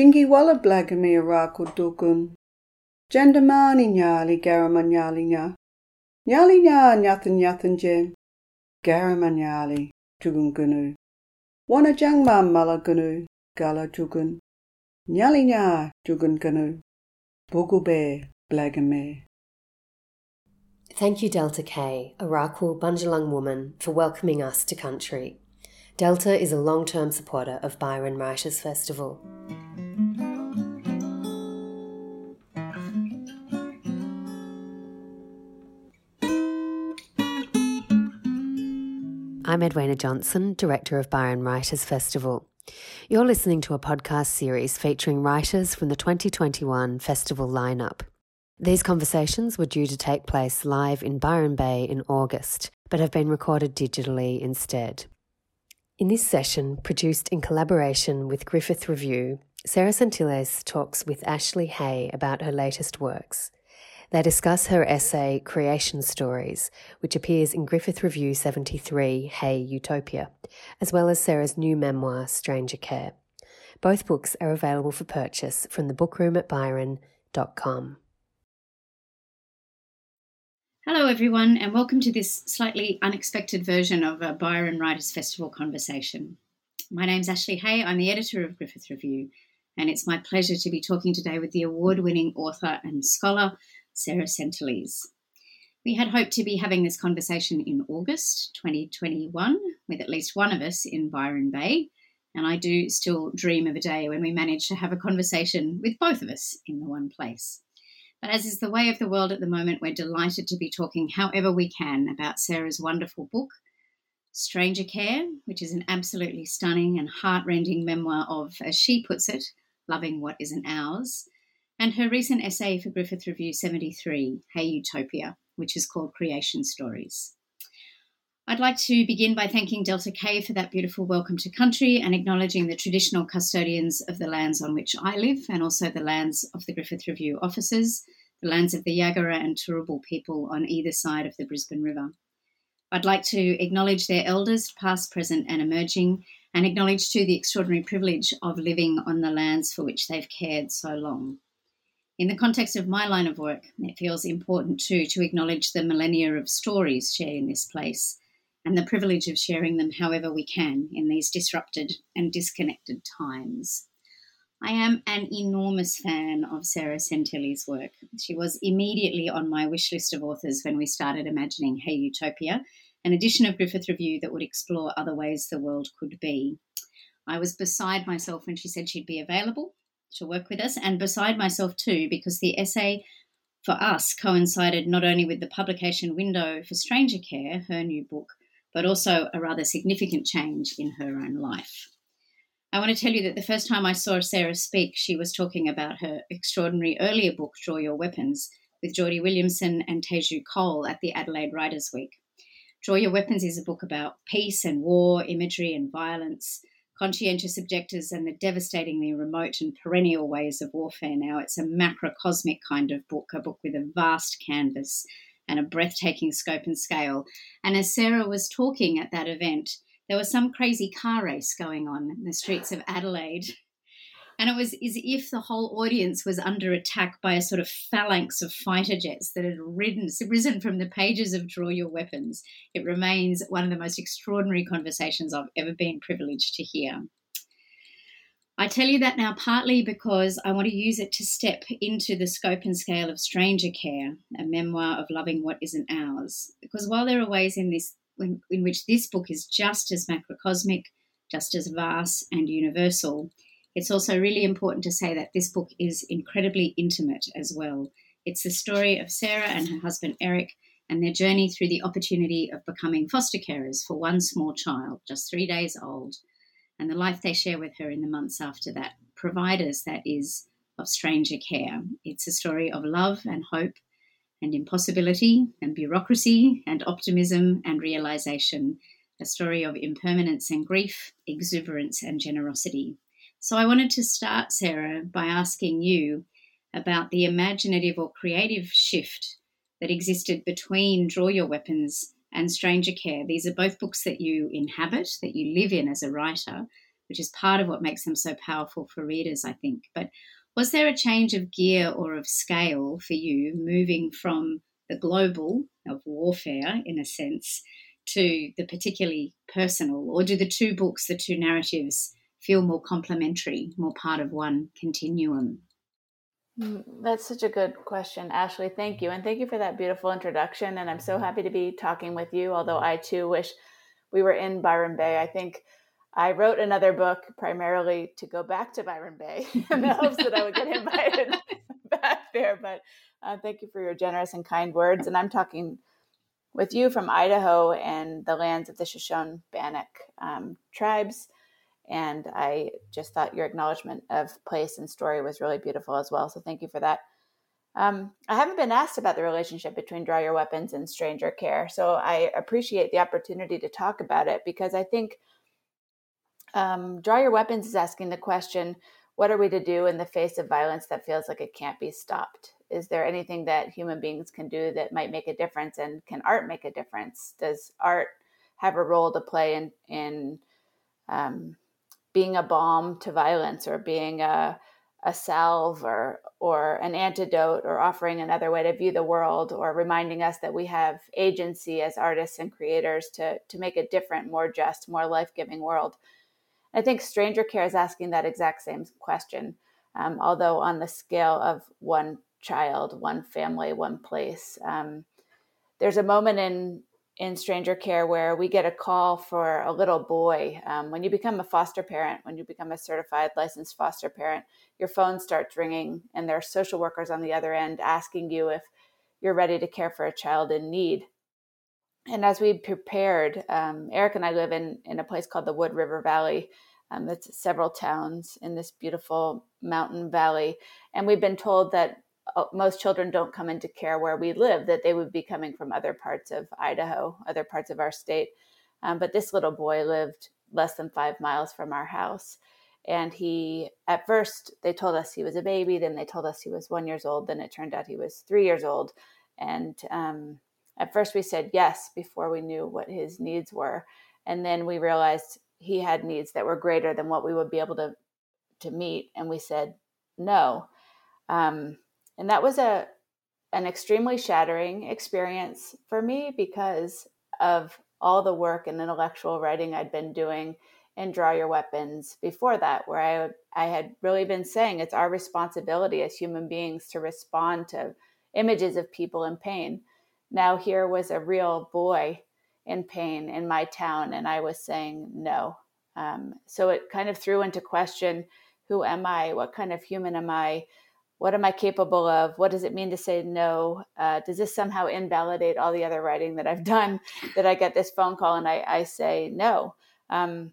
Jingi blagami nyali garama nyali nya. Nyali nya nyathan nyathan jen. Garama nyali tugun gunu. Wana gala tugun. Nyali nya blagame. Thank you, Delta Kay, a Rakul Bundjalung woman, for welcoming us to country. Delta is a long term supporter of Byron Writers Festival. I'm Edwina Johnson, Director of Byron Writers Festival. You're listening to a podcast series featuring writers from the 2021 festival lineup. These conversations were due to take place live in Byron Bay in August, but have been recorded digitally instead. In this session, produced in collaboration with Griffith Review, Sarah Sentilles talks with Ashley Hay about her latest works. They discuss her essay Creation Stories, which appears in Griffith Review 73 Hey Utopia, as well as Sarah's new memoir Stranger Care. Both books are available for purchase from the bookroom at byron.com. Hello, everyone, and welcome to this slightly unexpected version of a Byron Writers Festival conversation. My name's Ashley Hay. I'm the editor of Griffith Review, and it's my pleasure to be talking today with the award winning author and scholar, Sarah Sentilles. We had hoped to be having this conversation in August 2021 with at least one of us in Byron Bay, and I do still dream of a day when we manage to have a conversation with both of us in the one place. But as is the way of the world at the moment, we're delighted to be talking however we can about Sarah's wonderful book, Stranger Care, which is an absolutely stunning and heartrending memoir of, as she puts it, loving what isn't ours, and her recent essay for Griffith Review 73, Hey Utopia, which is called Creation Stories. I'd like to begin by thanking Delta Kay for that beautiful welcome to country and acknowledging the traditional custodians of the lands on which I live and also the lands of the Griffith Review offices, the lands of the Yagara and Turrbal people on either side of the Brisbane River. I'd like to acknowledge their elders, past, present, and emerging, and acknowledge too the extraordinary privilege of living on the lands for which they've cared so long. In the context of my line of work, it feels important too to acknowledge the millennia of stories shared in this place and the privilege of sharing them however we can in these disrupted and disconnected times. I am an enormous fan of Sarah Sentilles' work. She was immediately on my wish list of authors when we started imagining Hey Utopia, an edition of Griffith Review that would explore other ways the world could be. I was beside myself when she said she'd be available to work with us, and beside myself too, because the essay for us coincided not only with the publication window for Stranger Care, her new book, but also a rather significant change in her own life. I want to tell you that the first time I saw Sarah speak, she was talking about her extraordinary earlier book, Draw Your Weapons, with Geordie Williamson and Teju Cole at the Adelaide Writers' Week. Draw Your Weapons is a book about peace and war, imagery and violence, conscientious objectors, and the devastatingly remote and perennial ways of warfare. Now, it's a macrocosmic kind of book, a book with a vast canvas and a breathtaking scope and scale. And as Sarah was talking at that event, there was some crazy car race going on in the streets of Adelaide. And it was as if the whole audience was under attack by a sort of phalanx of fighter jets that had ridden, risen from the pages of Draw Your Weapons. It remains one of the most extraordinary conversations I've ever been privileged to hear. I tell you that now partly because I want to use it to step into the scope and scale of Stranger Care, a memoir of loving what isn't ours. Because while there are ways in this in, in which this book is just as macrocosmic, just as vast and universal, it's also really important to say that this book is incredibly intimate as well. It's the story of Sarah and her husband Eric and their journey through the opportunity of becoming foster carers for one small child, just three days old, and the life they share with her in the months after that, providers, that is, of stranger care. It's a story of love and hope and impossibility and bureaucracy and optimism and realization, a story of impermanence and grief, exuberance and generosity. So I wanted to start, Sarah, by asking you about the imaginative or creative shift that existed between Draw Your Weapons and Stranger Care. These are both books that you inhabit, that you live in as a writer, which is part of what makes them so powerful for readers, I think. But was there a change of gear or of scale for you moving from the global of warfare, in a sense, to the particularly personal? Or do the two books, the two narratives, feel more complementary, more part of one continuum? Mm, that's such a good question, Ashley. Thank you. And thank you for that beautiful introduction. And I'm so happy to be talking with you, although I too wish we were in Byron Bay. I think I wrote another book primarily to go back to Byron Bay in the hopes that I would get invited back there. But uh, thank you for your generous and kind words. And I'm talking with you from Idaho and the lands of the Shoshone Bannock um, tribes. And I just thought your acknowledgement of place and story was really beautiful as well. So thank you for that. Um, I haven't been asked about the relationship between Draw Your Weapons and Stranger Care. So I appreciate the opportunity to talk about it because I think um, Draw Your Weapons is asking the question what are we to do in the face of violence that feels like it can't be stopped? Is there anything that human beings can do that might make a difference? And can art make a difference? Does art have a role to play in, in um, being a balm to violence or being a, a salve or, or an antidote or offering another way to view the world or reminding us that we have agency as artists and creators to, to make a different, more just, more life giving world? I think Stranger Care is asking that exact same question, um, although on the scale of one child, one family, one place. Um, there's a moment in in Stranger Care where we get a call for a little boy. Um, when you become a foster parent, when you become a certified licensed foster parent, your phone starts ringing, and there are social workers on the other end asking you if you're ready to care for a child in need and as we prepared, um, Eric and I live in in a place called the Wood River Valley. Um, it's several towns in this beautiful mountain valley, and we've been told that most children don't come into care where we live; that they would be coming from other parts of Idaho, other parts of our state. Um, but this little boy lived less than five miles from our house, and he at first they told us he was a baby, then they told us he was one years old, then it turned out he was three years old, and um, at first we said yes before we knew what his needs were and then we realized he had needs that were greater than what we would be able to to meet and we said no um, and that was a an extremely shattering experience for me because of all the work and intellectual writing I'd been doing in Draw Your Weapons before that, where I, I had really been saying it's our responsibility as human beings to respond to images of people in pain. Now here was a real boy in pain in my town and i was saying no. Um, so it kind of threw into question who am i? What kind of human am i what am i capable of what does it mean to say no uh, does this somehow invalidate all the other writing that i've done that i get this phone call and i, I say no um,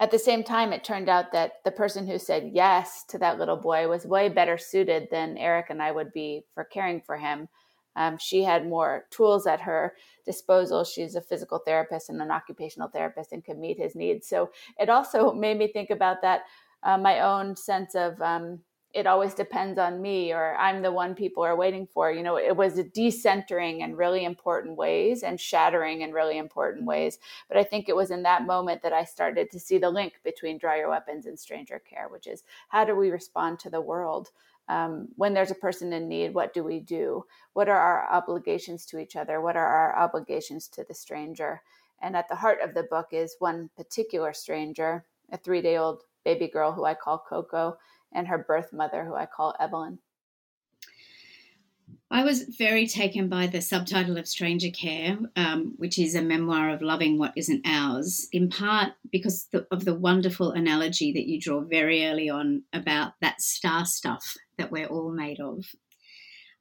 at the same time it turned out that the person who said yes to that little boy was way better suited than eric and i would be for caring for him um, she had more tools at her disposal. She's a physical therapist and an occupational therapist and could meet his needs. So it also made me think about that, uh, my own sense of um, it always depends on me or I'm the one people are waiting for. You know, it was a decentering in really important ways and shattering in really important ways. But I think it was in that moment that I started to see the link between Draw Your Weapons and stranger care, which is how do we respond to the world? um, when there's a person in need, what do we do? What are our obligations to each other? What are our obligations to the stranger? And at the heart of the book is one particular stranger, a three day old baby girl who I call Coco, and her birth mother, who I call Evelyn. I was very taken by the subtitle of Stranger Care, um, which is a memoir of loving what isn't ours, in part because the, of the wonderful analogy that you draw very early on about that star stuff that we're all made of,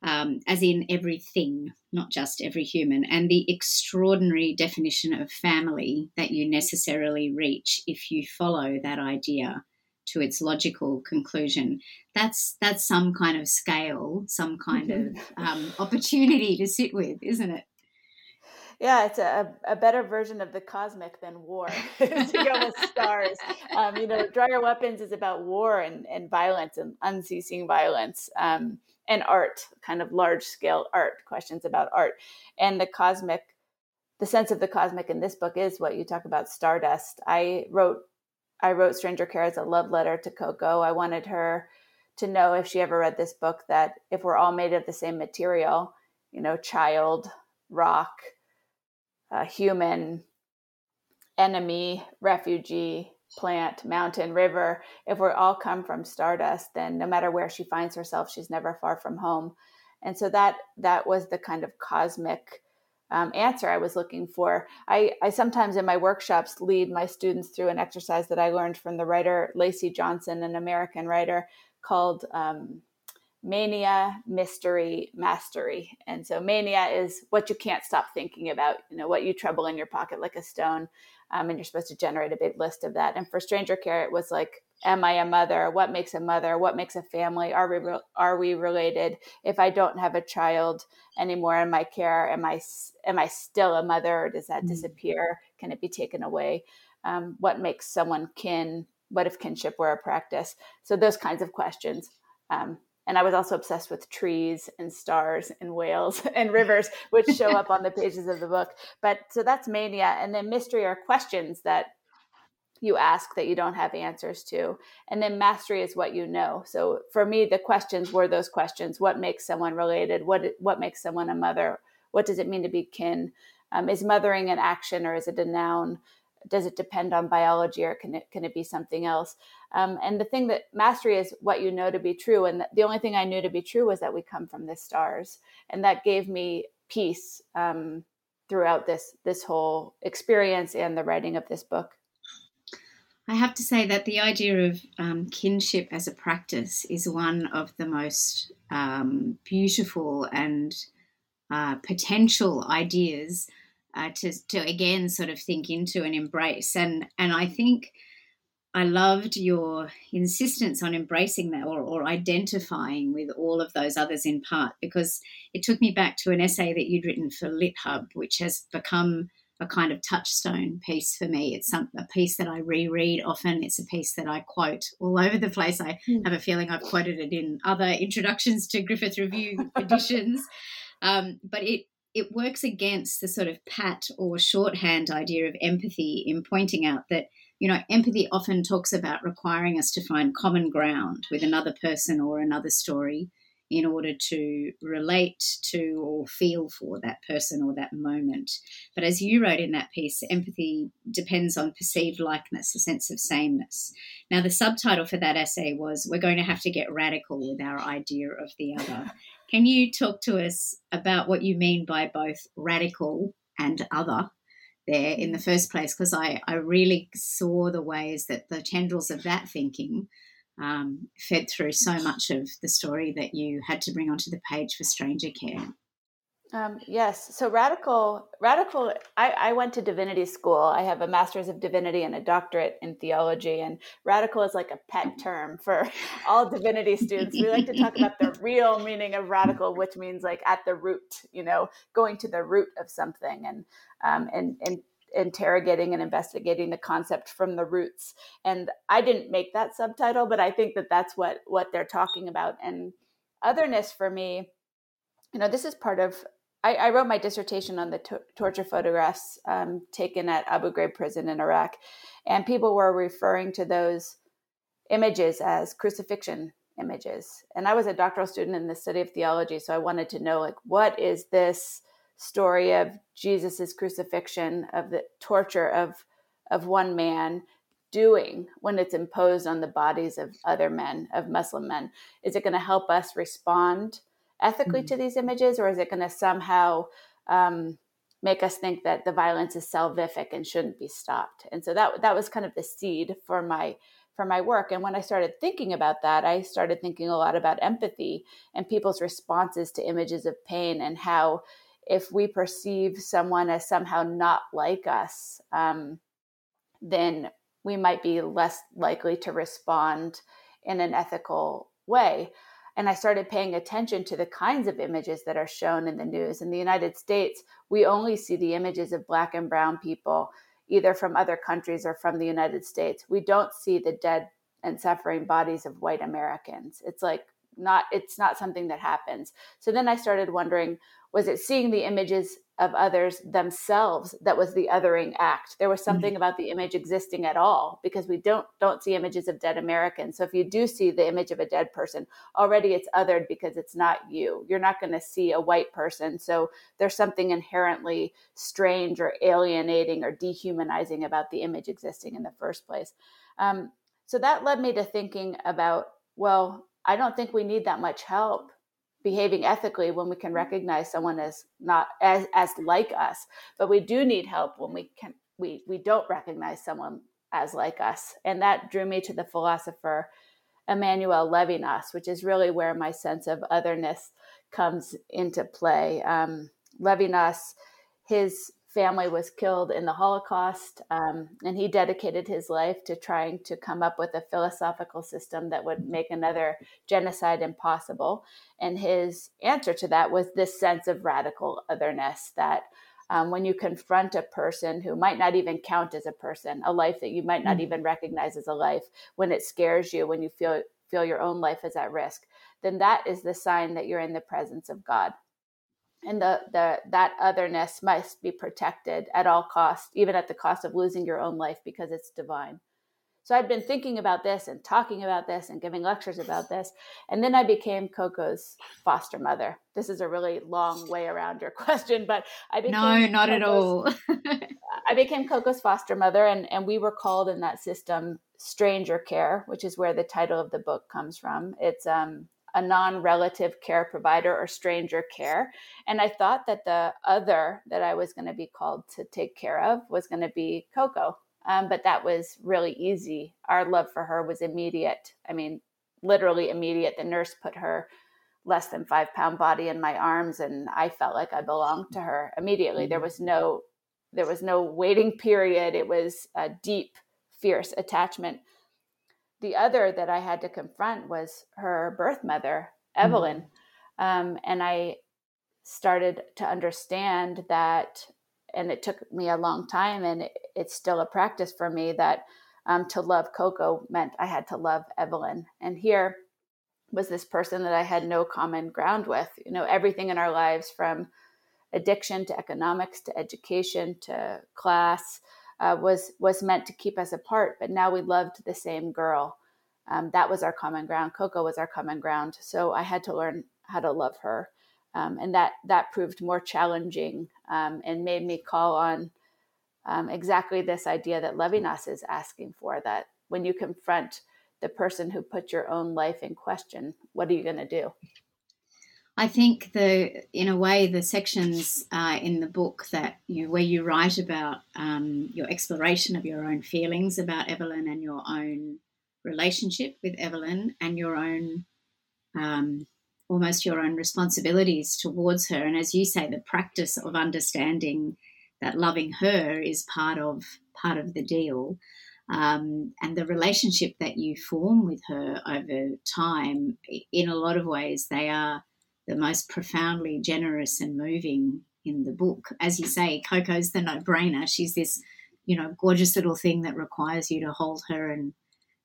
um, as in everything, not just every human, and the extraordinary definition of family that you necessarily reach if you follow that idea to its logical conclusion. That's that's some kind of scale, some kind of um, opportunity to sit with, isn't it? Yeah, it's a, a better version of the cosmic than war to go with stars. Um, you know, Draw Your Weapons is about war and, and violence and unceasing violence um, and art, kind of large scale art, questions about art. And the cosmic, the sense of the cosmic in this book is what you talk about stardust. I wrote I wrote Stranger Care as a love letter to Coco. I wanted her to know if she ever read this book that if we're all made of the same material, you know, child, rock, uh, human, enemy, refugee, plant, mountain, river, if we're all come from stardust, then no matter where she finds herself, she's never far from home. And so that that was the kind of cosmic um, answer I was looking for. I, I sometimes in my workshops lead my students through an exercise that I learned from the writer Lacy Johnson, an American writer, called um, mania, mystery, mastery. And so mania is what you can't stop thinking about, you know, what you trouble in your pocket like a stone. Um, and you're supposed to generate a big list of that. And for stranger care, it was like, am I a mother? What makes a mother? What makes a family? Are we are we related? If I don't have a child anymore in my care, am I am I still a mother? Or does that mm-hmm. disappear? Can it be taken away? Um, what makes someone kin? What if kinship were a practice? So those kinds of questions. Um, and I was also obsessed with trees and stars and whales and rivers, which show up on the pages of the book. But so that's mania. And then mystery are questions that you ask that you don't have answers to. And then mastery is what you know. So for me, the questions were those questions what makes someone related? What, what makes someone a mother? What does it mean to be kin? Um, is mothering an action or is it a noun? does it depend on biology or can it can it be something else um, and the thing that mastery is what you know to be true and the only thing i knew to be true was that we come from the stars and that gave me peace um, throughout this this whole experience and the writing of this book I have to say that the idea of um, kinship as a practice is one of the most um, beautiful and uh, potential ideas uh, to to again sort of think into and embrace. And and I think I loved your insistence on embracing that or, or identifying with all of those others in part because it took me back to an essay that you'd written for LitHub, which has become a kind of touchstone piece for me. It's some, a piece that I reread often. It's a piece that I quote all over the place. I mm. have a feeling I've quoted it in other introductions to Griffith Review editions. Um, but it it works against the sort of pat or shorthand idea of empathy in pointing out that you know empathy often talks about requiring us to find common ground with another person or another story in order to relate to or feel for that person or that moment. But as you wrote in that piece, empathy depends on perceived likeness, a sense of sameness. Now, the subtitle for that essay was We're going to have to get radical with our idea of the other. Can you talk to us about what you mean by both radical and other? There in the first place, because I, I really saw the ways that the tendrils of that thinking um, fed through so much of the story that you had to bring onto the page for Stranger Care. Um, yes. So radical, radical. I, I, went to divinity school. I have a master's of divinity and a doctorate in theology. And radical is like a pet term for all divinity students. We like to talk about the real meaning of radical, which means like at the root. You know, going to the root of something and um, and and interrogating and investigating the concept from the roots and i didn't make that subtitle but i think that that's what what they're talking about and otherness for me you know this is part of i, I wrote my dissertation on the to- torture photographs um, taken at abu ghraib prison in iraq and people were referring to those images as crucifixion images and i was a doctoral student in the study of theology so i wanted to know like what is this story of Jesus's crucifixion, of the torture of of one man doing when it's imposed on the bodies of other men, of Muslim men? Is it going to help us respond ethically mm-hmm. to these images, or is it going to somehow um, make us think that the violence is salvific and shouldn't be stopped? And so that that was kind of the seed for my for my work. And when I started thinking about that, I started thinking a lot about empathy and people's responses to images of pain and how if we perceive someone as somehow not like us, um, then we might be less likely to respond in an ethical way. And I started paying attention to the kinds of images that are shown in the news. In the United States, we only see the images of Black and Brown people, either from other countries or from the United States. We don't see the dead and suffering bodies of white Americans. It's like not it's not something that happens so then i started wondering was it seeing the images of others themselves that was the othering act? There was mm-hmm. something mm-hmm. about the image existing at all because we don't don't see images of dead americans. So if you do see the image of a dead person already it's othered because it's not you. You're not going to see a white person. So there's something inherently strange or alienating or dehumanizing about the image existing in the first place. Um, so that led me to thinking about well i don't think we need that much help behaving ethically when we can recognize someone as not as as like us. But we do need help when we can we we don't recognize someone as like us. And that drew me to the philosopher Emmanuel Levinas which is really where my sense of otherness comes into play. Um, Levinas his family was killed in the Holocaust, um, and he dedicated his life to trying to come up with a philosophical system that would make another genocide impossible. And his answer to that was this sense of radical otherness that um, when you confront a person who might not even count as a person, a life that you might not mm-hmm. even recognize as a life, when it scares you, when you feel feel your own life is at risk, then that is the sign that you're in the presence of God and the, the that otherness must be protected at all costs even at the cost of losing your own life because it's divine. So i'd been thinking about this and talking about this and giving lectures about this and then i became coco's foster mother. This is a really long way around your question but i became no not coco's, at all. I became coco's foster mother and, and we were called in that system stranger care which is where the title of the book comes from. It's um a non relative care provider or stranger care. And I thought that the other that I was going to be called to take care of was going to be Coco. Um, but that was really easy. Our love for her was immediate. I mean, literally immediate. The nurse put her less than five pound body in my arms, and I felt like I belonged to her immediately. There mm-hmm. was no there was no waiting period. It was a deep, fierce attachment the other that I had to confront was her birth mother, Evelyn. Mm-hmm. Um, and I started to understand that, and it took me a long time, and it, it's still a practice for me that um, to love Coco meant I had to love Evelyn. And here was this person that I had no common ground with. You know, everything in our lives from addiction to economics to education to class uh, was was meant to keep us apart. But now we loved the same girl. Um, that was our common ground. Coco was our common ground. So I had to learn how to love her, um, and that that proved more challenging um, and made me call on um, exactly this idea that Levinas is asking for. That when you confront the person who put your own life in question, what are you going to do? I think the, in a way, the sections uh, in the book that you, where you write about um, your exploration of your own feelings about Evelyn and your own relationship with Evelyn and your own, um, almost your own responsibilities towards her, and as you say, the practice of understanding that loving her is part of part of the deal. Um, and the relationship that you form with her over time, in a lot of ways, they are the most profoundly generous and moving in the book. As you say, Coco's the no brainer. She's this, you know, gorgeous little thing that requires you to hold her and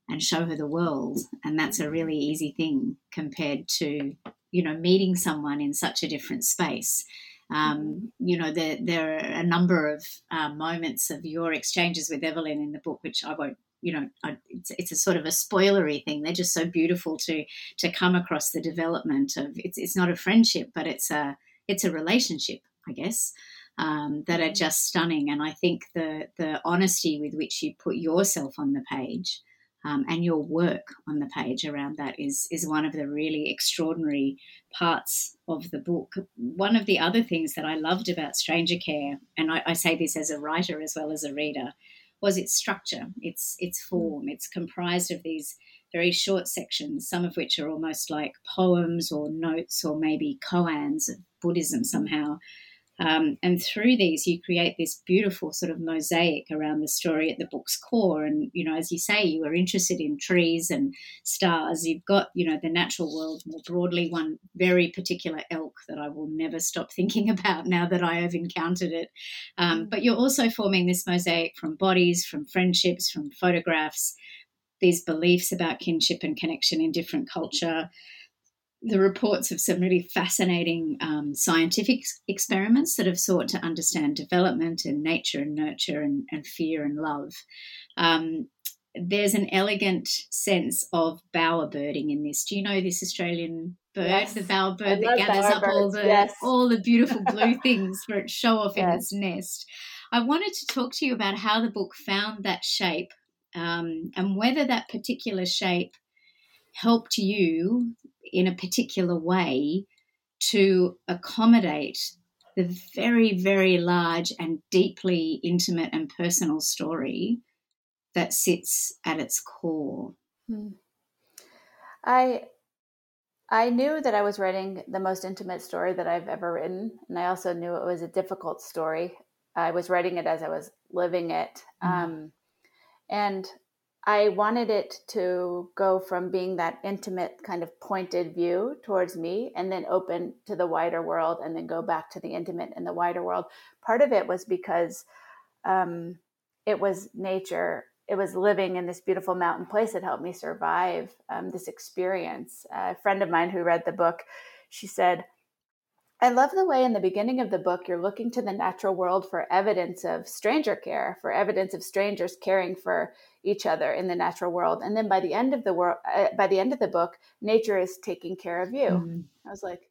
and show her the world. And that's a really easy thing compared to, you know, meeting someone in such a different space. Um, you know, there, there are a number of uh, moments of your exchanges with Evelyn in the book, which I won't you know it's, it's a sort of a spoilery thing they're just so beautiful to to come across the development of it's it's not a friendship but it's a it's a relationship i guess um, that are just stunning and i think the the honesty with which you put yourself on the page um, and your work on the page around that is is one of the really extraordinary parts of the book. One of the other things that I loved about Stranger Care, and I, I say this as a writer as well as a reader, was its structure, its its mm. form. It's comprised of these very short sections, some of which are almost like poems or notes or maybe koans of Buddhism somehow. Um, and through these, you create this beautiful sort of mosaic around the story at the book's core. And, you know, as you say, you are interested in trees and stars. You've got, you know, the natural world more broadly, one very particular elk that I will never stop thinking about now that I have encountered it. Um, mm. but you're also forming this mosaic from bodies, from friendships, from photographs, these beliefs about kinship and connection in different culture the reports of some really fascinating um, scientific experiments that have sought to understand development and nature and nurture and, and fear and love. Um, there's an elegant sense of bowerbirding in this. Do you know this Australian bird, yes. the bowerbird that gathers up all the yes. all the beautiful blue things for it show off yes. in its nest? I wanted to talk to you about how the book found that shape um, and whether that particular shape helped you in a particular way to accommodate the very, very large and deeply intimate and personal story that sits at its core. Hmm. I I knew that I was writing the most intimate story that I've ever written, and I also knew it was a difficult story. I was writing it as I was living it, mm um, and I wanted it to go from being that intimate kind of pointed view towards me and then open to the wider world and then go back to the intimate and the wider world. Part of it was because um, it was nature, it was living in this beautiful mountain place that helped me survive um, this experience. a friend of mine who read the book, she said, I love the way in the beginning of the book you're looking to the natural world for evidence of stranger care, for evidence of strangers caring for each other in the natural world. And then by the end of the world, uh, by the end of the book, nature is taking care of you. Mm-hmm. I was like,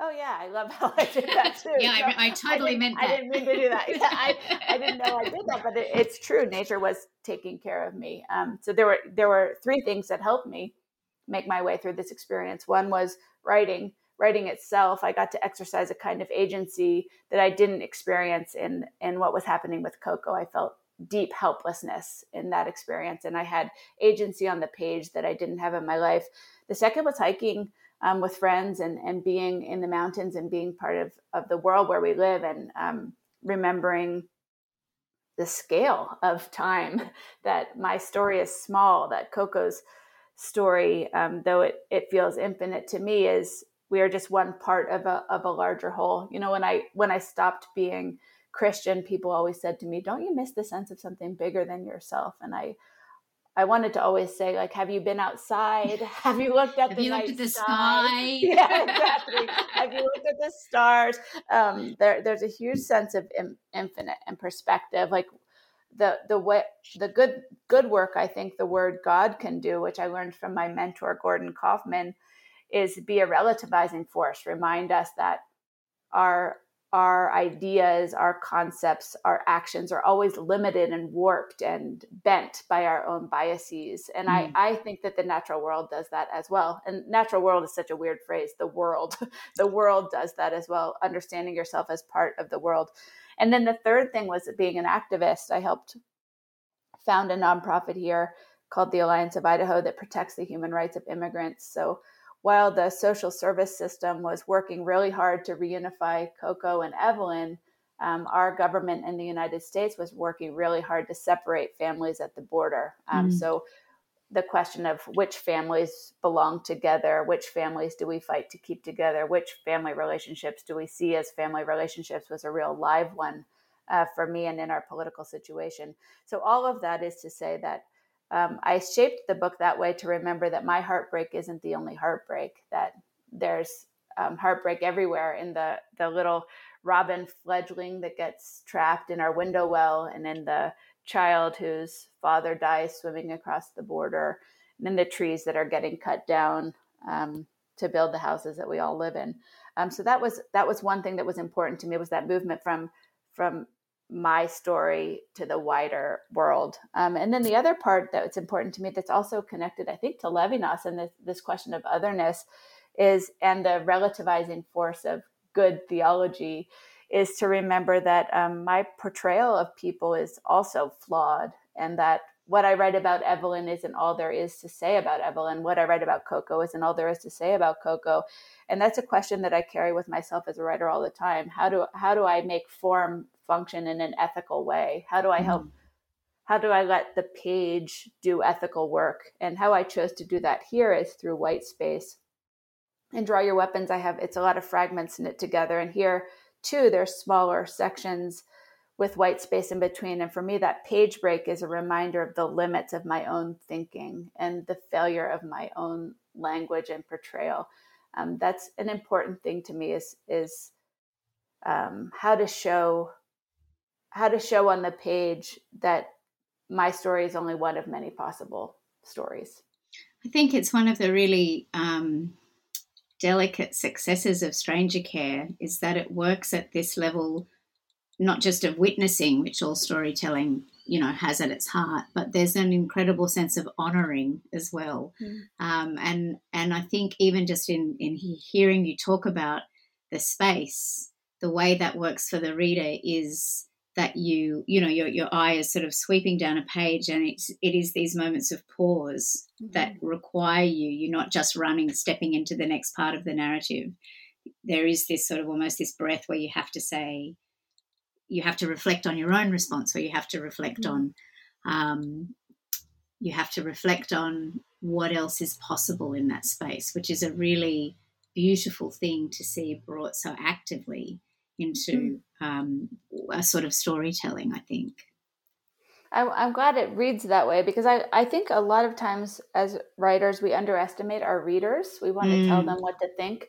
oh yeah, I love how I did that too. yeah, so I, I, totally I meant that. I didn't mean to do that. Yeah, I, I didn't know I did that, but it, it's true. Nature was taking care of me. Um, so there were there were three things that helped me make my way through this experience. One was writing writing itself, I got to exercise a kind of agency that I didn't experience in in what was happening with Coco. I felt deep helplessness in that experience, and I had agency on the page that I didn't have in my life. The second was hiking um, with friends and and being in the mountains and being part of of the world where we live and um, remembering the scale of time that my story is small that coco's story um, though it, it feels infinite to me is we are just one part of a of a larger whole. You know, when I when I stopped being Christian, people always said to me, "Don't you miss the sense of something bigger than yourself?" And I I wanted to always say, like, have you been outside? Have you looked at have the you looked at the sky? yeah, exactly. have you looked at the stars? Um, there, there's a huge sense of infinite and perspective. Like the the way the good good work I think the word God can do, which I learned from my mentor Gordon Kaufman, is be a relativizing force. Remind us that our our ideas our concepts our actions are always limited and warped and bent by our own biases. And mm. I, I think that the natural world does that as well. And natural world is such a weird phrase the world. The world does that as well understanding yourself as part of the world. And then the third thing was being an activist. I helped found a nonprofit here called the alliance of idaho that protects the human rights of immigrants. So while the social service system was working really hard to reunify Coco and Evelyn, um, our government in the United States was working really hard to separate families at the border. Um, mm. So the question of which families belong together, which families do we fight to keep together, which family relationships do we see as family relationships was a real live one uh, for me and in our political situation. So all of that is to say that um, I shaped the book that way to remember that my heartbreak isn't the only heartbreak, that there's um, heartbreak everywhere in the, the little robin fledgling that gets trapped in our window well, and in the child whose father dies swimming across the border, and in the trees that are getting cut down um, to build the houses that we all live in. Um, so that was that was one thing that was important to me was that movement from from my story to the wider world. Um, and then the other part that's important to me that's also connected, I think, to Levinas and this, this question of otherness is, and the relativizing force of good theology is to remember that um, my portrayal of people is also flawed and that what I write about Evelyn isn't all there is to say about Evelyn. What I write about Coco isn't all there is to say about Coco. And that's a question that I carry with myself as a writer all the time. How do how do I make form function in an ethical way? How do I help? Mm. How do I let the page do ethical work? And how I chose to do that here is through white space. And draw your weapons, I have it's a lot of fragments knit together. And here too, there's smaller sections with white space in between. And for me, that page break is a reminder of the limits of my own thinking and the failure of my own language and portrayal. Um, that's an important thing to me is is um, how to show how to show on the page that my story is only one of many possible stories. I think it's one of the really um, delicate successes of stranger care is that it works at this level, not just of witnessing, which all storytelling you know has at its heart, but there's an incredible sense of honouring as well. Mm. Um, and and I think even just in in hearing you talk about the space, the way that works for the reader is that you you know your your eye is sort of sweeping down a page and it's it is these moments of pause mm-hmm. that require you you're not just running stepping into the next part of the narrative there is this sort of almost this breath where you have to say you have to reflect on your own response or you have to reflect mm-hmm. on um, you have to reflect on what else is possible in that space which is a really beautiful thing to see brought so actively into mm. um, a sort of storytelling, I think. I'm glad it reads that way because I, I think a lot of times as writers, we underestimate our readers. We want mm. to tell them what to think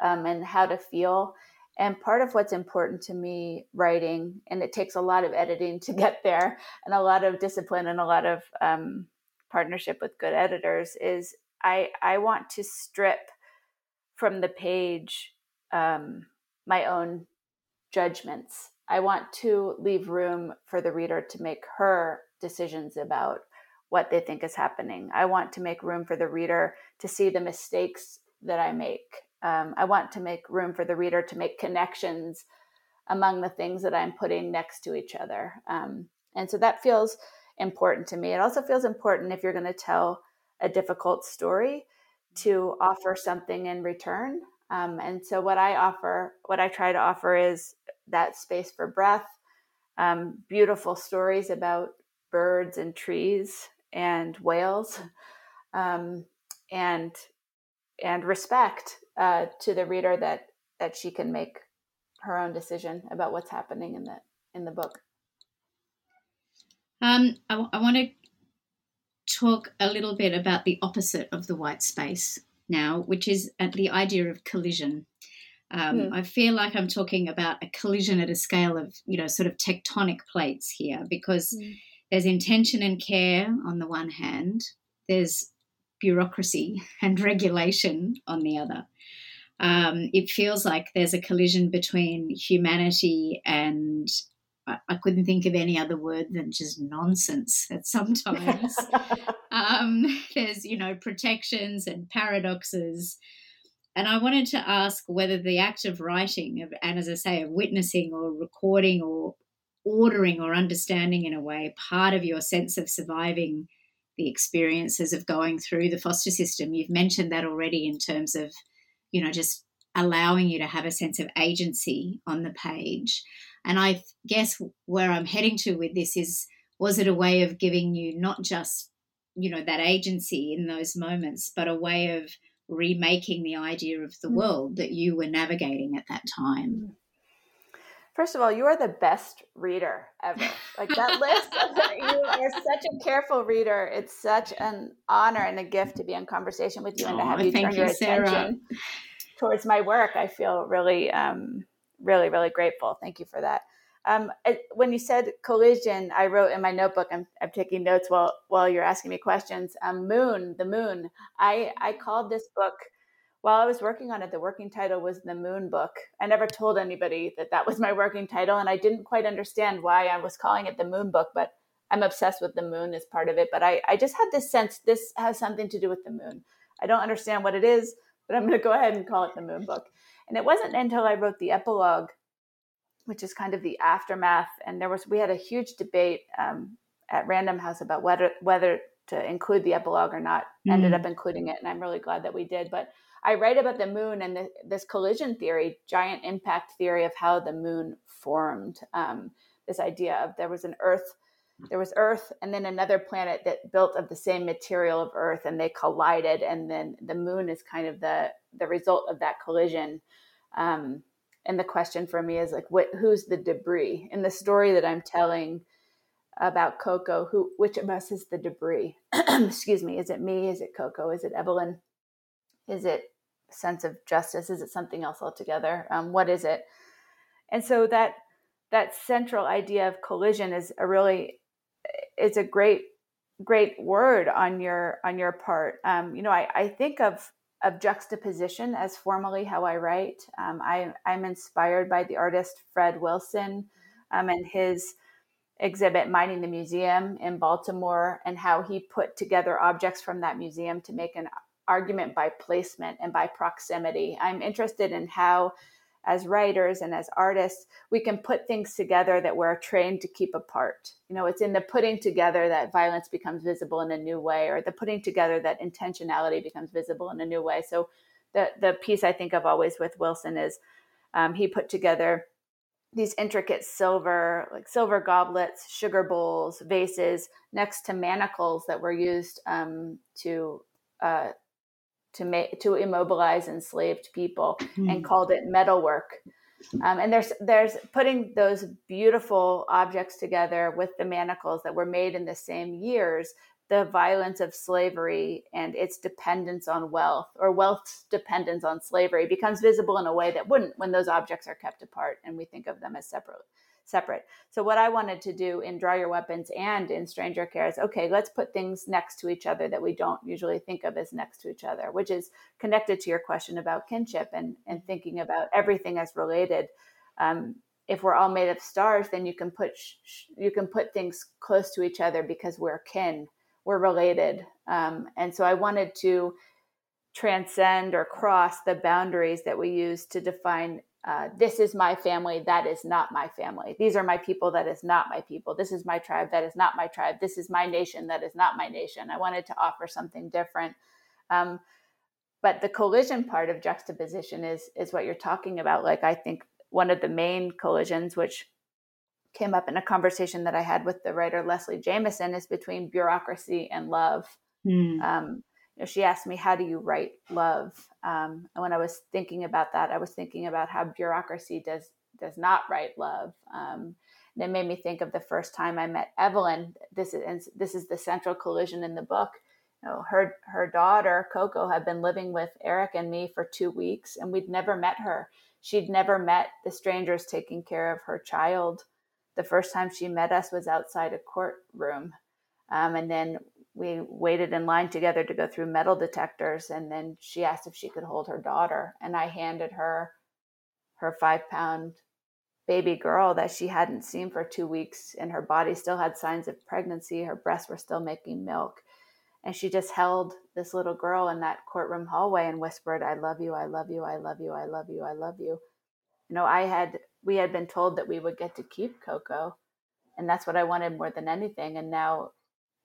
um, and how to feel. And part of what's important to me writing, and it takes a lot of editing to get there, and a lot of discipline and a lot of um, partnership with good editors, is I, I want to strip from the page um, my own judgments. I want to leave room for the reader to make her decisions about what they think is happening. I want to make room for the reader to see the mistakes that I make. Um, I want to make room for the reader to make connections among the things that I'm putting next to each other. Um, and so that feels important to me. It also feels important if you're going to tell a difficult story to offer something in return. Um, and so what I offer, what I try to offer is that space for breath, um, beautiful stories about birds and trees and whales, um, and and respect uh, to the reader that that she can make her own decision about what's happening in the in the book. Um, I, I want to talk a little bit about the opposite of the white space now, which is at the idea of collision. Um, mm. I feel like I'm talking about a collision at a scale of, you know, sort of tectonic plates here because mm. there's intention and care on the one hand, there's bureaucracy and regulation on the other. Um, it feels like there's a collision between humanity and I, I, couldn't think of any other word than just nonsense at sometimes. um, there's, you know, protections and paradoxes and I wanted to ask whether the act of writing, of, and as I say, of witnessing or recording or ordering or understanding in a way, part of your sense of surviving the experiences of going through the foster system. You've mentioned that already in terms of, you know, just allowing you to have a sense of agency on the page. And I guess where I'm heading to with this is was it a way of giving you not just, you know, that agency in those moments, but a way of remaking the idea of the mm. world that you were navigating at that time? First of all, you are the best reader ever. Like that list, you are such a careful reader. It's such an honor and a gift to be in conversation with you and to have you turn you, your Sarah. attention towards my work. I feel really, um, really, really grateful. Thank you for that. Um, when you said collision, I wrote in my notebook. I'm, I'm taking notes while while you're asking me questions. Um, moon, the moon. I I called this book while I was working on it. The working title was the Moon Book. I never told anybody that that was my working title, and I didn't quite understand why I was calling it the Moon Book. But I'm obsessed with the moon as part of it. But I I just had this sense this has something to do with the moon. I don't understand what it is, but I'm going to go ahead and call it the Moon Book. And it wasn't until I wrote the epilogue which is kind of the aftermath. And there was we had a huge debate um, at Random House about whether whether to include the epilogue or not. Mm. Ended up including it, and I'm really glad that we did. But I write about the moon and the, this collision theory, giant impact theory of how the moon formed. Um, this idea of there was an Earth, there was Earth, and then another planet that built of the same material of Earth, and they collided, and then the moon is kind of the the result of that collision. Um, and the question for me is like what who's the debris in the story that i'm telling about coco who which of us is the debris excuse me is it me is it coco is it evelyn is it sense of justice? Is it something else altogether? Um, what is it? And so that that central idea of collision is a really it's a great great word on your on your part. Um, you know, I, I think of of juxtaposition as formally how I write. Um, I, I'm inspired by the artist Fred Wilson um, and his exhibit Mining the Museum in Baltimore and how he put together objects from that museum to make an argument by placement and by proximity. I'm interested in how as writers and as artists, we can put things together that we're trained to keep apart. You know, it's in the putting together that violence becomes visible in a new way, or the putting together that intentionality becomes visible in a new way. So, the the piece I think of always with Wilson is um, he put together these intricate silver, like silver goblets, sugar bowls, vases, next to manacles that were used um, to uh, to make to immobilize enslaved people mm-hmm. and called it metalwork. Um, and there's there's putting those beautiful objects together with the manacles that were made in the same years the violence of slavery and its dependence on wealth or wealth's dependence on slavery becomes visible in a way that wouldn't when those objects are kept apart and we think of them as separate separate. So what I wanted to do in Draw Your Weapons and in Stranger Care is okay, let's put things next to each other that we don't usually think of as next to each other, which is connected to your question about kinship and and thinking about everything as related. Um, if we're all made of stars, then you can put sh- you can put things close to each other because we're kin, we're related, um, and so I wanted to transcend or cross the boundaries that we use to define uh, this is my family that is not my family. These are my people that is not my people. This is my tribe that is not my tribe. This is my nation that is not my nation. I wanted to offer something different. Um, but the collision part of juxtaposition is is what you're talking about. Like i think one of the main collisions which came up in a conversation that i had with the writer leslie jamison is between bureaucracy and love mm. um, you know, she asked me, "How do you write love?" Um, and when I was thinking about that, I was thinking about how bureaucracy does does not write love. Um, and it made me think of the first time I met Evelyn. This is this is the central collision in the book. You know, her her daughter Coco had been living with Eric and me for two weeks, and we'd never met her. She'd never met the strangers taking care of her child. The first time she met us was outside a courtroom. Um, and then we waited in line together to go through metal detectors and then she asked if she could hold her daughter and i handed her her five pound baby girl that she hadn't seen for two weeks and her body still had signs of pregnancy her breasts were still making milk and she just held this little girl in that courtroom hallway and whispered i love you i love you i love you i love you i love you you know i had we had been told that we would get to keep coco and that's what i wanted more than anything and now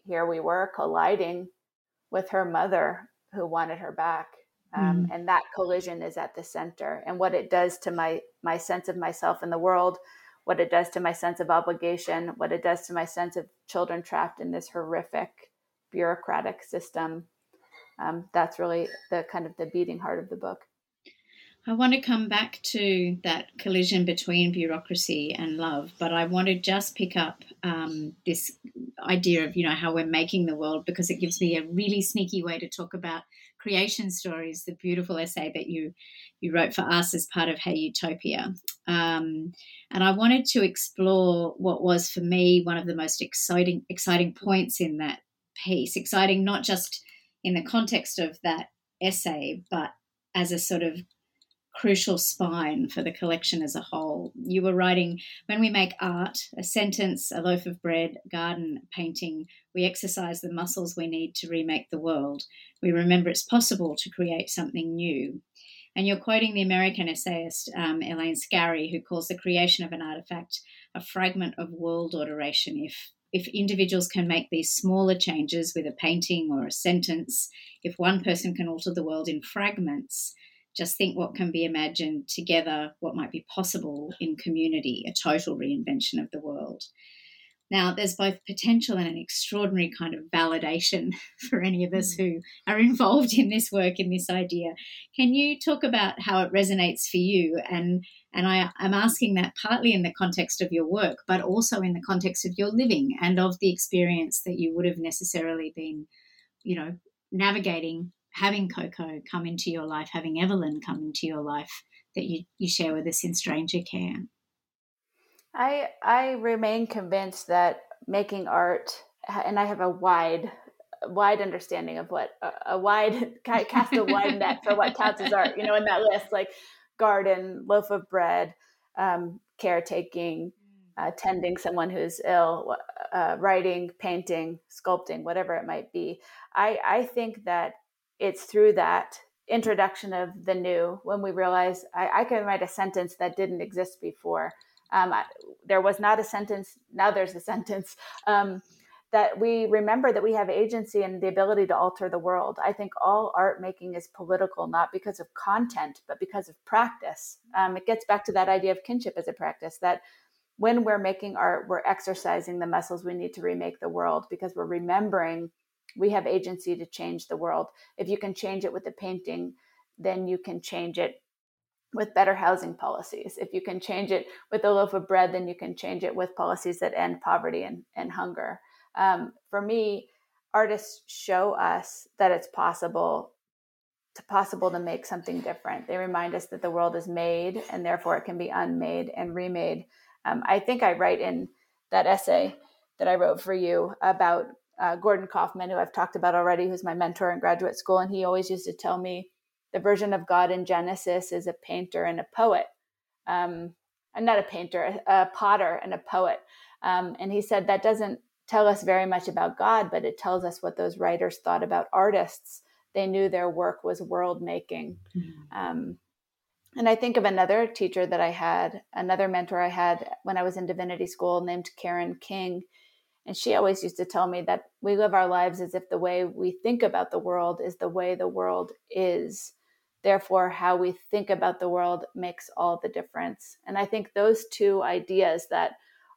here we were colliding with her mother who wanted her back. Um, mm. And that collision is at the center. And what it does to my my sense of myself in the world, what it does to my sense of obligation, what it does to my sense of children trapped in this horrific bureaucratic system. Um, that's really the kind of the beating heart of the book. I want to come back to that collision between bureaucracy and love, but I want to just pick up um, this idea of you know how we're making the world because it gives me a really sneaky way to talk about creation stories. The beautiful essay that you you wrote for us as part of Hey Utopia, um, and I wanted to explore what was for me one of the most exciting exciting points in that piece. Exciting not just in the context of that essay, but as a sort of crucial spine for the collection as a whole. You were writing, when we make art, a sentence, a loaf of bread, garden, painting, we exercise the muscles we need to remake the world. We remember it's possible to create something new. And you're quoting the American essayist um, Elaine Scarry, who calls the creation of an artifact a fragment of world alteration. If if individuals can make these smaller changes with a painting or a sentence, if one person can alter the world in fragments, just think what can be imagined together, what might be possible in community, a total reinvention of the world. Now, there's both potential and an extraordinary kind of validation for any of us hmm. who are involved in this work, in this idea. Can you talk about how it resonates for you? And, and I, I'm asking that partly in the context of your work, but also in the context of your living and of the experience that you would have necessarily been, you know, navigating having Coco come into your life, having Evelyn come into your life that you, you share with us in Stranger Care? I I remain convinced that making art, and I have a wide wide understanding of what a, a wide cast a wide net for what counts as art. You know, in that list, like garden, loaf of bread, um, caretaking, uh, tending someone who's ill, uh, writing, painting, sculpting, whatever it might be. I, I think that it's through that introduction of the new when we realize I, I can write a sentence that didn't exist before. Um, I, there was not a sentence, now there's a sentence. Um, that we remember that we have agency and the ability to alter the world. I think all art making is political, not because of content, but because of practice. Um, it gets back to that idea of kinship as a practice that when we're making art, we're exercising the muscles we need to remake the world because we're remembering we have agency to change the world. If you can change it with a painting, then you can change it with better housing policies. If you can change it with a loaf of bread, then you can change it with policies that end poverty and, and hunger. Um, for me, artists show us that it's possible to possible to make something different. They remind us that the world is made and therefore it can be unmade and remade um, I think I write in that essay that I wrote for you about uh, Gordon Kaufman, who I've talked about already, who's my mentor in graduate school. And he always used to tell me the version of God in Genesis is a painter and a poet. Um, I'm not a painter, a, a potter and a poet. Um, and he said that doesn't tell us very much about God, but it tells us what those writers thought about artists. They knew their work was world making. Mm-hmm. Um, and I think of another teacher that I had, another mentor I had when I was in divinity school named Karen King. And she always used to tell me that we live our lives as if the way we think about the world is the way the world is. Therefore, how we think about the world makes all the difference. And I think those two ideas that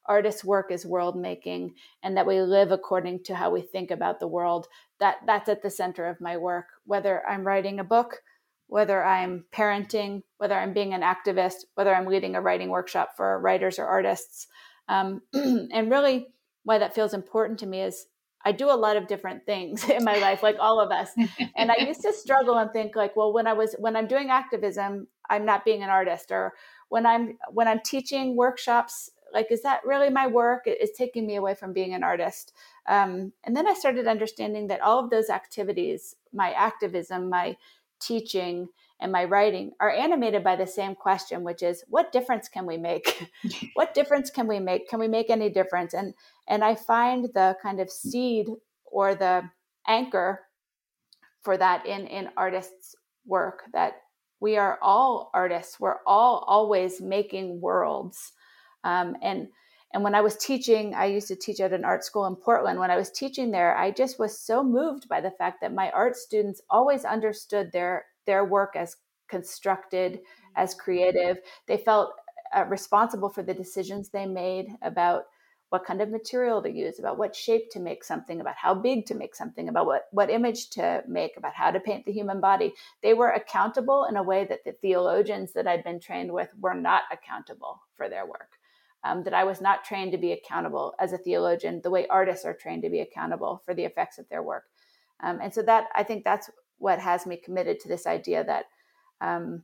artists' work is world making and that we live according to how we think about the world, that that's at the center of my work. Whether I'm writing a book, whether I'm parenting, whether I'm being an activist, whether I'm leading a writing workshop for writers or artists. Um, and really, why that feels important to me is I do a lot of different things in my life, like all of us. and I used to struggle and think like, well, when I was when I'm doing activism, I'm not being an artist, or when I'm when I'm teaching workshops, like, is that really my work? It's taking me away from being an artist. Um, and then I started understanding that all of those activities, my activism, my teaching and my writing are animated by the same question which is what difference can we make? What difference can we make? Can we make any difference? And and i find the kind of seed or the anchor for that in in artists work that we are all artists. We're all always making worlds. Um, and and when I was teaching, I used to teach at an art school in Portland. When I was teaching there, I just was so moved by the fact that my art students always understood their their work as constructed, as creative. They felt uh, responsible for the decisions they made about what kind of material to use, about what shape to make something, about how big to make something, about what, what image to make, about how to paint the human body. They were accountable in a way that the theologians that I'd been trained with were not accountable for their work um, that I was not trained to be accountable as a theologian the way artists are trained to be accountable for the effects of their work. Um, and so that I think that's what has me committed to this idea that um,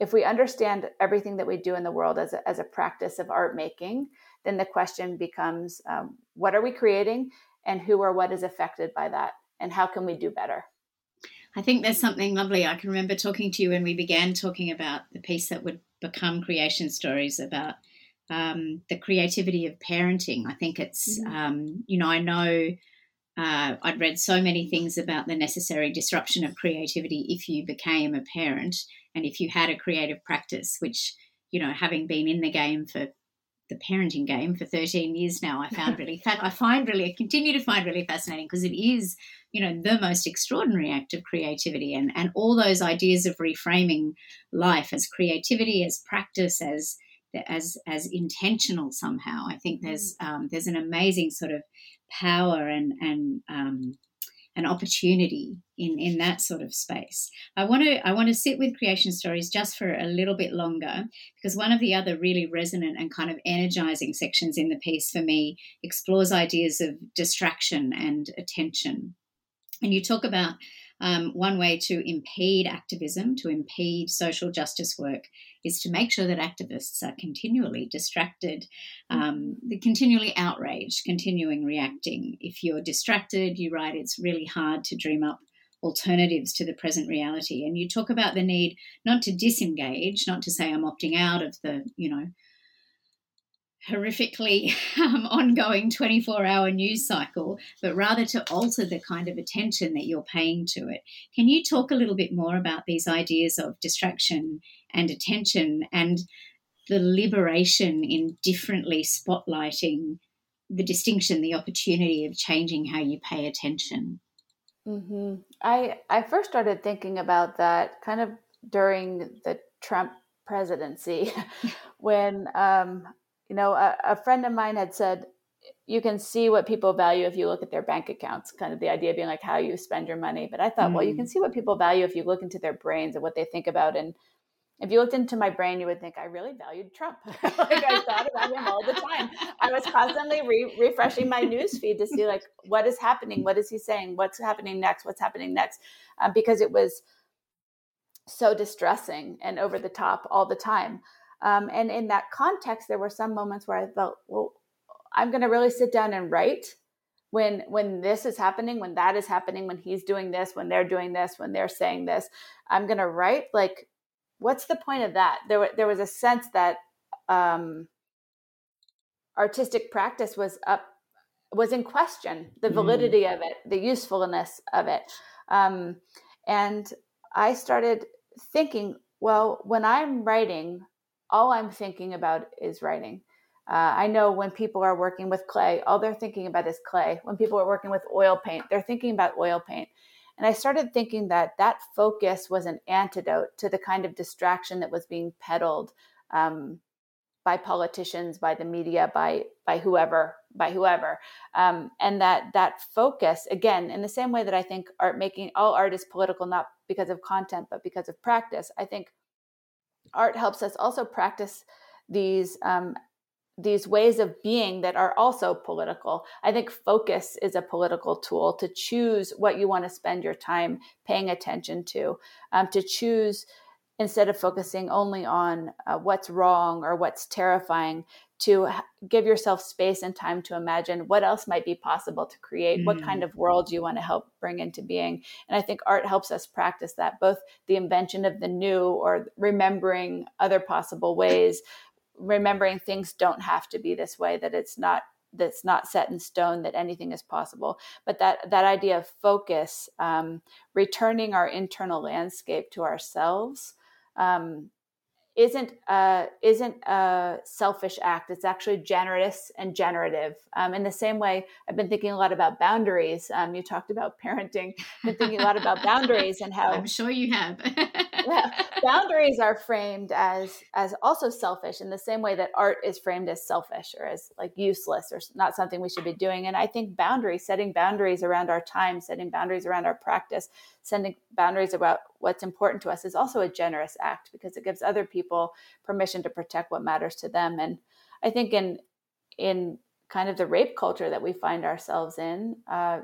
if we understand everything that we do in the world as a, as a practice of art making, then the question becomes um, what are we creating and who or what is affected by that and how can we do better? I think there's something lovely. I can remember talking to you when we began talking about the piece that would become creation stories about um, the creativity of parenting. I think it's, mm-hmm. um, you know, I know uh, I'd read so many things about the necessary disruption of creativity if you became a parent and if you had a creative practice, which, you know, having been in the game for the parenting game for 13 years now, I found really, I find really, I continue to find really fascinating because it is, you know, the most extraordinary act of creativity and, and all those ideas of reframing life as creativity, as practice, as, as as intentional somehow. I think there's mm. um, there's an amazing sort of power and and um, an opportunity in in that sort of space. I want to I want to sit with creation stories just for a little bit longer because one of the other really resonant and kind of energizing sections in the piece for me explores ideas of distraction and attention. And you talk about um, one way to impede activism, to impede social justice work, is to make sure that activists are continually distracted, um, continually outraged, continuing reacting. If you're distracted, you write, it's really hard to dream up alternatives to the present reality. And you talk about the need not to disengage, not to say I'm opting out of the, you know, horrifically um, ongoing 24 hour news cycle, but rather to alter the kind of attention that you're paying to it. Can you talk a little bit more about these ideas of distraction and attention and the liberation in differently spotlighting the distinction, the opportunity of changing how you pay attention? Mm-hmm. I I first started thinking about that kind of during the Trump presidency, when um, you know a, a friend of mine had said you can see what people value if you look at their bank accounts. Kind of the idea being like how you spend your money. But I thought, mm. well, you can mm. see what people value if you look into their brains and what they think about and if you looked into my brain, you would think I really valued Trump. like I thought about him all the time. I was constantly re- refreshing my news feed to see like what is happening, what is he saying, what's happening next, what's happening next, um, because it was so distressing and over the top all the time. Um, and in that context, there were some moments where I felt, well, I'm going to really sit down and write when when this is happening when that is happening when he's doing this when they're doing this when they're saying this i'm going to write like what's the point of that? There, there was a sense that um, artistic practice was up, was in question, the mm. validity mm. of it, the usefulness of it, um, and I started thinking, well, when I'm writing, all I'm thinking about is writing. Uh, I know when people are working with clay, all they're thinking about is clay. When people are working with oil paint, they're thinking about oil paint. And I started thinking that that focus was an antidote to the kind of distraction that was being peddled um, by politicians, by the media, by by whoever, by whoever, um, and that that focus again, in the same way that I think art making all art is political, not because of content, but because of practice. I think art helps us also practice these um, these ways of being that are also political. I think focus is a political tool to choose what you want to spend your time paying attention to, um, to choose instead of focusing only on uh, what's wrong or what's terrifying, to give yourself space and time to imagine what else might be possible to create, mm. what kind mm. of world you want to help bring into being. And I think art helps us practice that, both the invention of the new or remembering other possible ways remembering things don't have to be this way that it's not that's not set in stone that anything is possible but that that idea of focus um, returning our internal landscape to ourselves um, isn't a, isn't a selfish act. It's actually generous and generative. Um, in the same way, I've been thinking a lot about boundaries. Um, you talked about parenting. I've been thinking a lot about boundaries and how I'm sure you have. boundaries are framed as as also selfish in the same way that art is framed as selfish or as like useless or not something we should be doing. And I think boundaries, setting boundaries around our time, setting boundaries around our practice, setting boundaries about what's important to us is also a generous act because it gives other people permission to protect what matters to them. And I think in in kind of the rape culture that we find ourselves in, uh,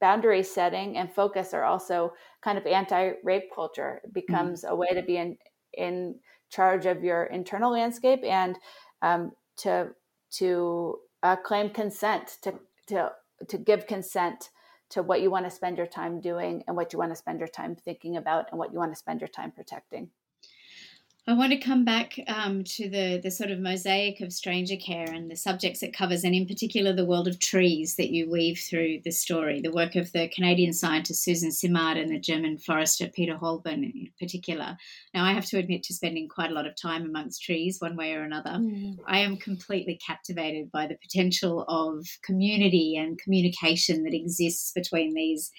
boundary setting and focus are also kind of anti-rape culture. It mm-hmm. becomes mm-hmm. a way to be in in charge of your internal landscape and um, to to uh, claim consent to to to give consent to what you want to spend your time doing and what you want to spend your time thinking about and what you want to spend your time protecting. I want to come back um, to the, the sort of mosaic of stranger care and the subjects it covers, and in particular the world of trees that you weave through the story. The work of the Canadian scientist Susan Simard and the German forester Peter Wohlleben, in particular. Now, I have to admit to spending quite a lot of time amongst trees, one way or another. Mm. I am completely captivated by the potential of community and communication that exists between these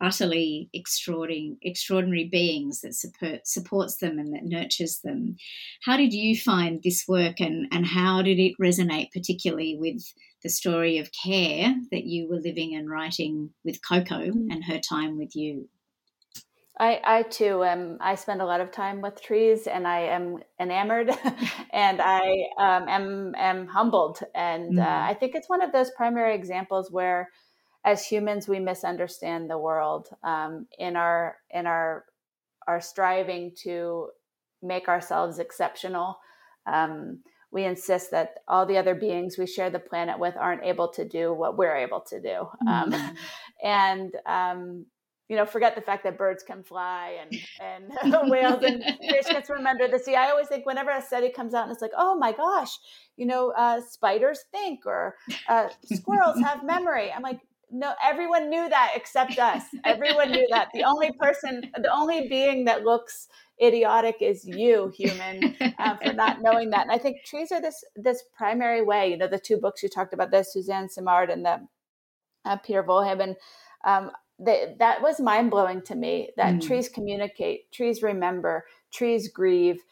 utterly extraordinary, extraordinary beings that support, supports them and that nurtures them. How did you find this work and, and how did it resonate particularly with the story of care that you were living and writing with Coco mm. and her time with you? I, I too am. I spend a lot of time with trees, and I am enamored, and I um, am am humbled, and mm. uh, I think it's one of those primary examples where as humans we misunderstand the world um, in our in our our striving to make ourselves exceptional. Um, we insist that all the other beings we share the planet with aren't able to do what we're able to do. Um, mm-hmm. and um, you know forget the fact that birds can fly and and whales and fish can swim under the sea. I always think whenever a study comes out and it's like oh my gosh you know uh, spiders think or uh, squirrels have memory. I'm like no everyone knew that except us. Everyone knew that. The only person the only being that looks idiotic is you human uh, for not knowing that. And i think trees are this this primary way. You know the two books you talked about the suzanne simard and the uh, peter wohlleben um, that that was mind-blowing to me that mm. trees communicate trees remember trees grieve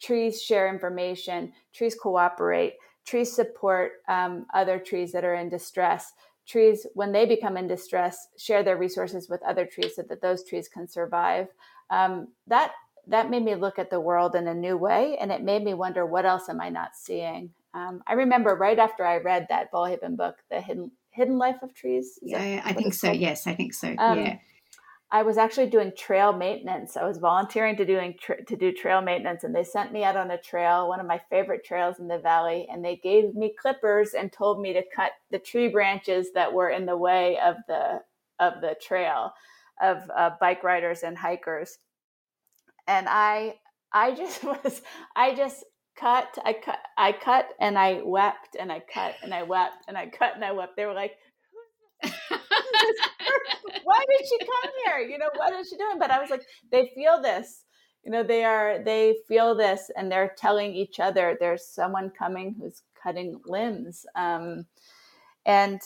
trees share information trees cooperate trees support um, other trees that are in distress trees when they become in distress share their resources with other trees so that those trees can survive. Um, that that made me look at the world in a new way and it made me wonder what else am i not seeing? Um, i remember right after i read that Wohlleben book the hidden hidden life of trees. Yeah i think so. called? yes i think so. Um, yeah I was actually doing trail maintenance. I was volunteering to doing tra- to do trail maintenance, and they sent me out on a trail, one of my favorite trails in the valley, and they gave me clippers and told me to cut the tree branches that were in the way of the of the trail of uh, bike riders and hikers. And I I just was I just cut I cut I cut and I wept and I cut and I wept and I cut and I wept. They were like, why did she come here? You know, what is she doing? But I was like, they feel this. You know, they are they feel this, and they're telling each other there's someone coming who's cutting limbs. Um, and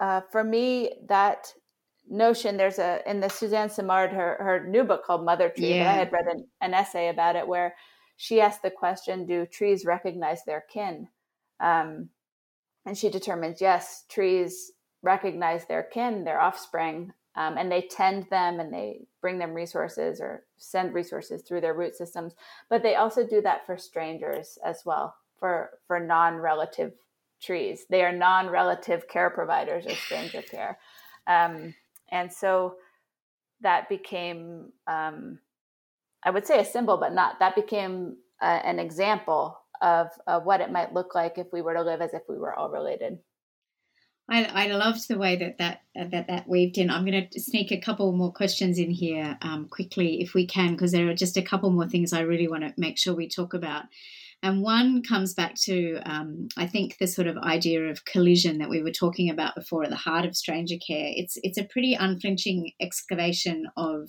uh, for me, that notion there's a in the Suzanne Simard her her new book called Mother Tree. Yeah. I had read an, an essay about it where she asked the question, "Do trees recognize their kin?" Um, and she determines yes, trees recognize their kin, their offspring, um, and they tend them and they bring them resources or send resources through their root systems. But they also do that for strangers as well, for for non-relative trees. They are non-relative care providers or stranger care, um, and so that became, um, I would say, a symbol, but not. That became uh, an example of, of what it might look like if we were to live as if we were all related. I, I loved the way that that that that weaved in. I'm going to sneak a couple more questions in here um, quickly, if we can, because there are just a couple more things I really want to make sure we talk about. And one comes back to, um, I think, the sort of idea of collision that we were talking about before at the heart of stranger care. It's it's a pretty unflinching excavation of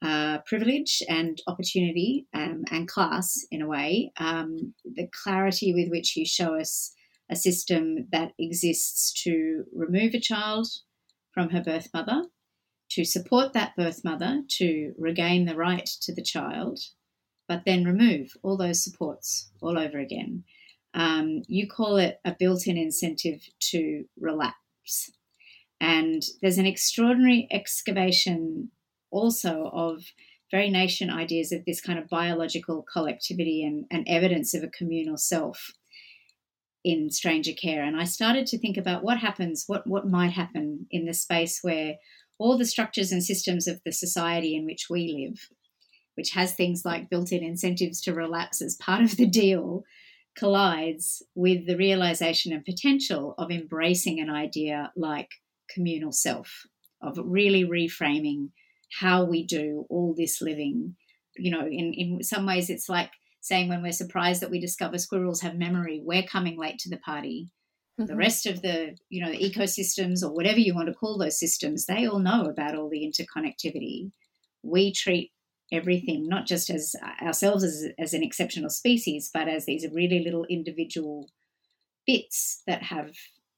uh, privilege and opportunity um, and class in a way. Um, the clarity with which you show us a system that exists to remove a child from her birth mother, to support that birth mother to regain the right to the child, but then remove all those supports all over again. Um, you call it a built in incentive to relapse. And there's an extraordinary excavation also of very nation ideas of this kind of biological collectivity and, and evidence of a communal self in stranger care. And i started to think about what happens what what might happen in the space where all the structures and systems of the society in which we live which has things like built-in incentives to relapse as part of the deal collides with the realization and potential of embracing an idea like communal self of really reframing how we do all this living. You know in in some ways it's like saying when we're surprised that we discover squirrels have memory, we're coming late to the party. Mm-hmm. The rest of the, you know, the ecosystems or whatever you want to call those systems, they all know about all the interconnectivity. We treat everything not just as ourselves as, as an exceptional species, but as these really little individual bits that have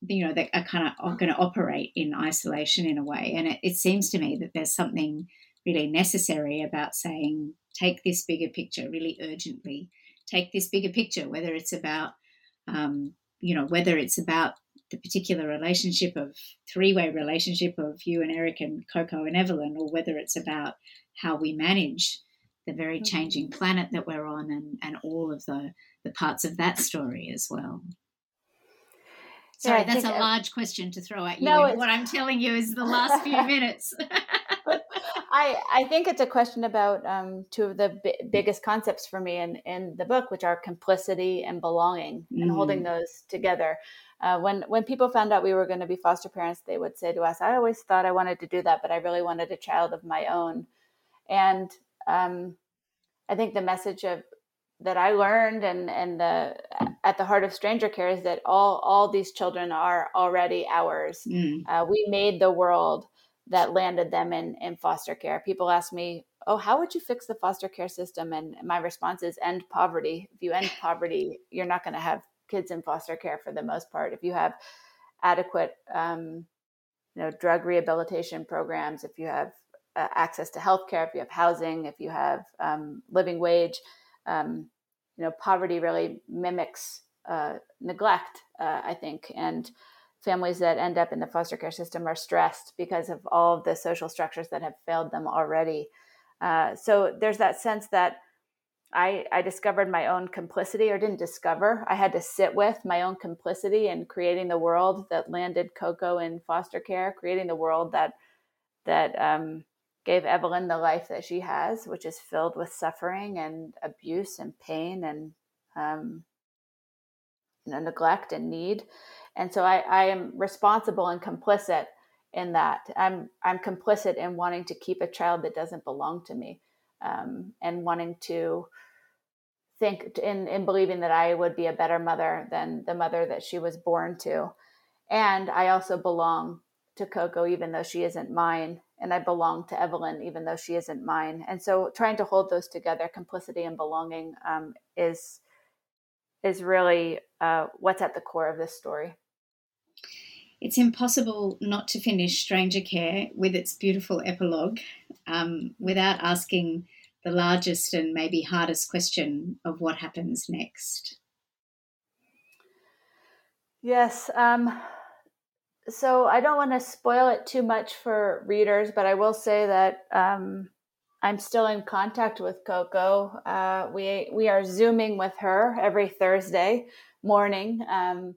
you know that are kind of are going to operate in isolation in a way and it, it, seems to me that there's something really necessary about saying take this bigger picture really urgently. Take this bigger picture, whether it's about, um, you know, whether it's about the particular relationship of three-way relationship of you and Eric and Coco and Evelyn, or whether it's about how we manage the very mm-hmm. changing planet that we're on and, and all of the, the parts of that story as well. Sorry, yeah, that's a large question to throw at you. No, what I'm telling you is the last few minutes. I, I think it's a question about um, two of the b- biggest concepts for me in, in the book, which are complicity and belonging, mm. and holding mm. those together. Uh, when when people found out we were going to be foster parents, they would say to us, "I always thought I wanted to do that, but I really wanted a child of my own." And um, I think the message of that I learned and and the at the heart of stranger care is that all all these children are already ours. Mm. Uh, we made the world that landed them in in foster care. People ask me, "Oh, how would you fix the foster care system?" And my response is end poverty. If you end poverty, you're not going to have kids in foster care for the most part. If you have adequate um, you know drug rehabilitation programs, if you have uh, access to health care, if you have housing, if you have um, living wage, um, you know, poverty really mimics uh, neglect, uh, I think, and families that end up in the foster care system are stressed because of all of the social structures that have failed them already. Uh, so there's that sense that I, I discovered my own complicity, or didn't discover. I had to sit with my own complicity in creating the world that landed Coco in foster care, creating the world that that um, gave Evelyn the life that she has, which is filled with suffering and abuse and pain and um, you know, neglect and need. And so I, I am responsible and complicit in that. I'm I'm complicit in wanting to keep a child that doesn't belong to me, um, and wanting to think in in believing that I would be a better mother than the mother that she was born to. And I also belong to Coco, even though she isn't mine and I belong to Evelyn, even though she isn't mine. And so, trying to hold those together, complicity and belonging, um, is is really uh, what's at the core of this story. It's impossible not to finish Stranger Care with its beautiful epilogue um, without asking the largest and maybe hardest question of what happens next. Yes. Um, so I don't want to spoil it too much for readers, but I will say that um, I'm still in contact with Coco. Uh, we we are zooming with her every Thursday morning. Um,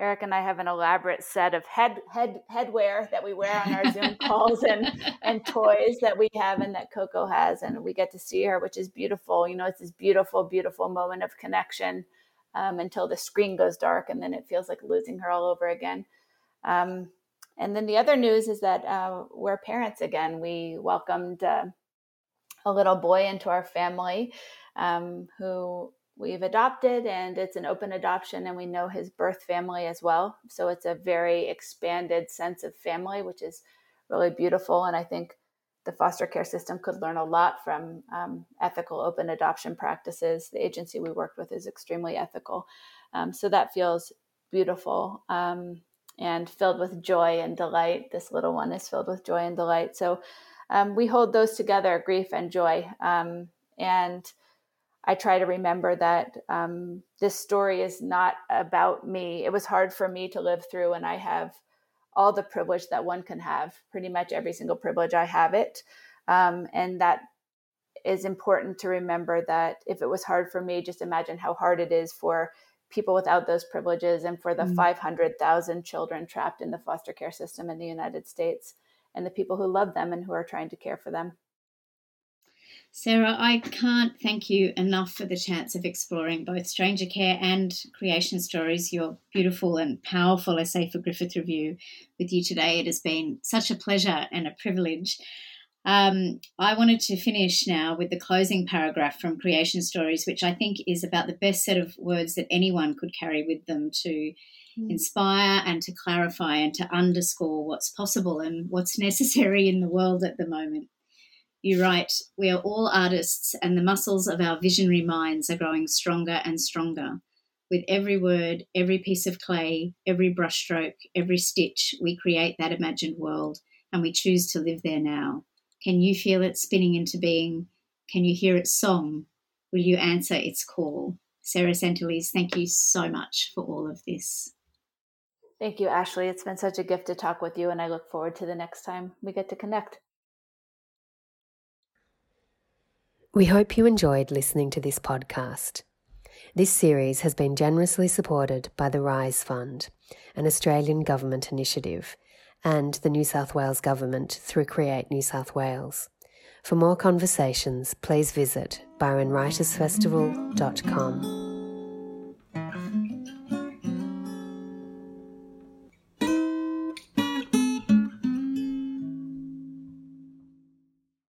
Eric and I have an elaborate set of head head headwear that we wear on our Zoom calls and and toys that we have and that Coco has, and we get to see her, which is beautiful. You know, it's this beautiful, beautiful moment of connection um, until the screen goes dark, and then it feels like losing her all over again. Um, and then the other news is that uh, we're parents again. We welcomed uh, a little boy into our family um, who we've adopted, and it's an open adoption, and we know his birth family as well. So it's a very expanded sense of family, which is really beautiful. And I think the foster care system could learn a lot from um, ethical open adoption practices. The agency we worked with is extremely ethical. Um, so that feels beautiful. Um, and filled with joy and delight. This little one is filled with joy and delight. So um, we hold those together, grief and joy. Um, and I try to remember that um, this story is not about me. It was hard for me to live through, and I have all the privilege that one can have, pretty much every single privilege, I have it. Um, and that is important to remember that if it was hard for me, just imagine how hard it is for people without those privileges and for the mm. 500,000 children trapped in the foster care system in the United States and the people who love them and who are trying to care for them. Sarah, I can't thank you enough for the chance of exploring both Stranger Care and Creation Stories, your beautiful and powerful essay for Griffith Review, with you today. It has been such a pleasure and a privilege. Um, I wanted to finish now with the closing paragraph from Creation Stories, which I think is about the best set of words that anyone could carry with them to mm. inspire and to clarify and to underscore what's possible and what's necessary in the world at the moment. You write, We are all artists, and the muscles of our visionary minds are growing stronger and stronger. With every word, every piece of clay, every brushstroke, every stitch, we create that imagined world, and we choose to live there now. Can you feel it spinning into being? Can you hear its song? Will you answer its call? Sarah Sentilles, thank you so much for all of this. Thank you, Ashley. It's been such a gift to talk with you, and I look forward to the next time we get to connect. We hope you enjoyed listening to this podcast. This series has been generously supported by the Rise Fund, an Australian government initiative, and the New South Wales Government through Create New South Wales. For more conversations, please visit byronwritersfestival.com.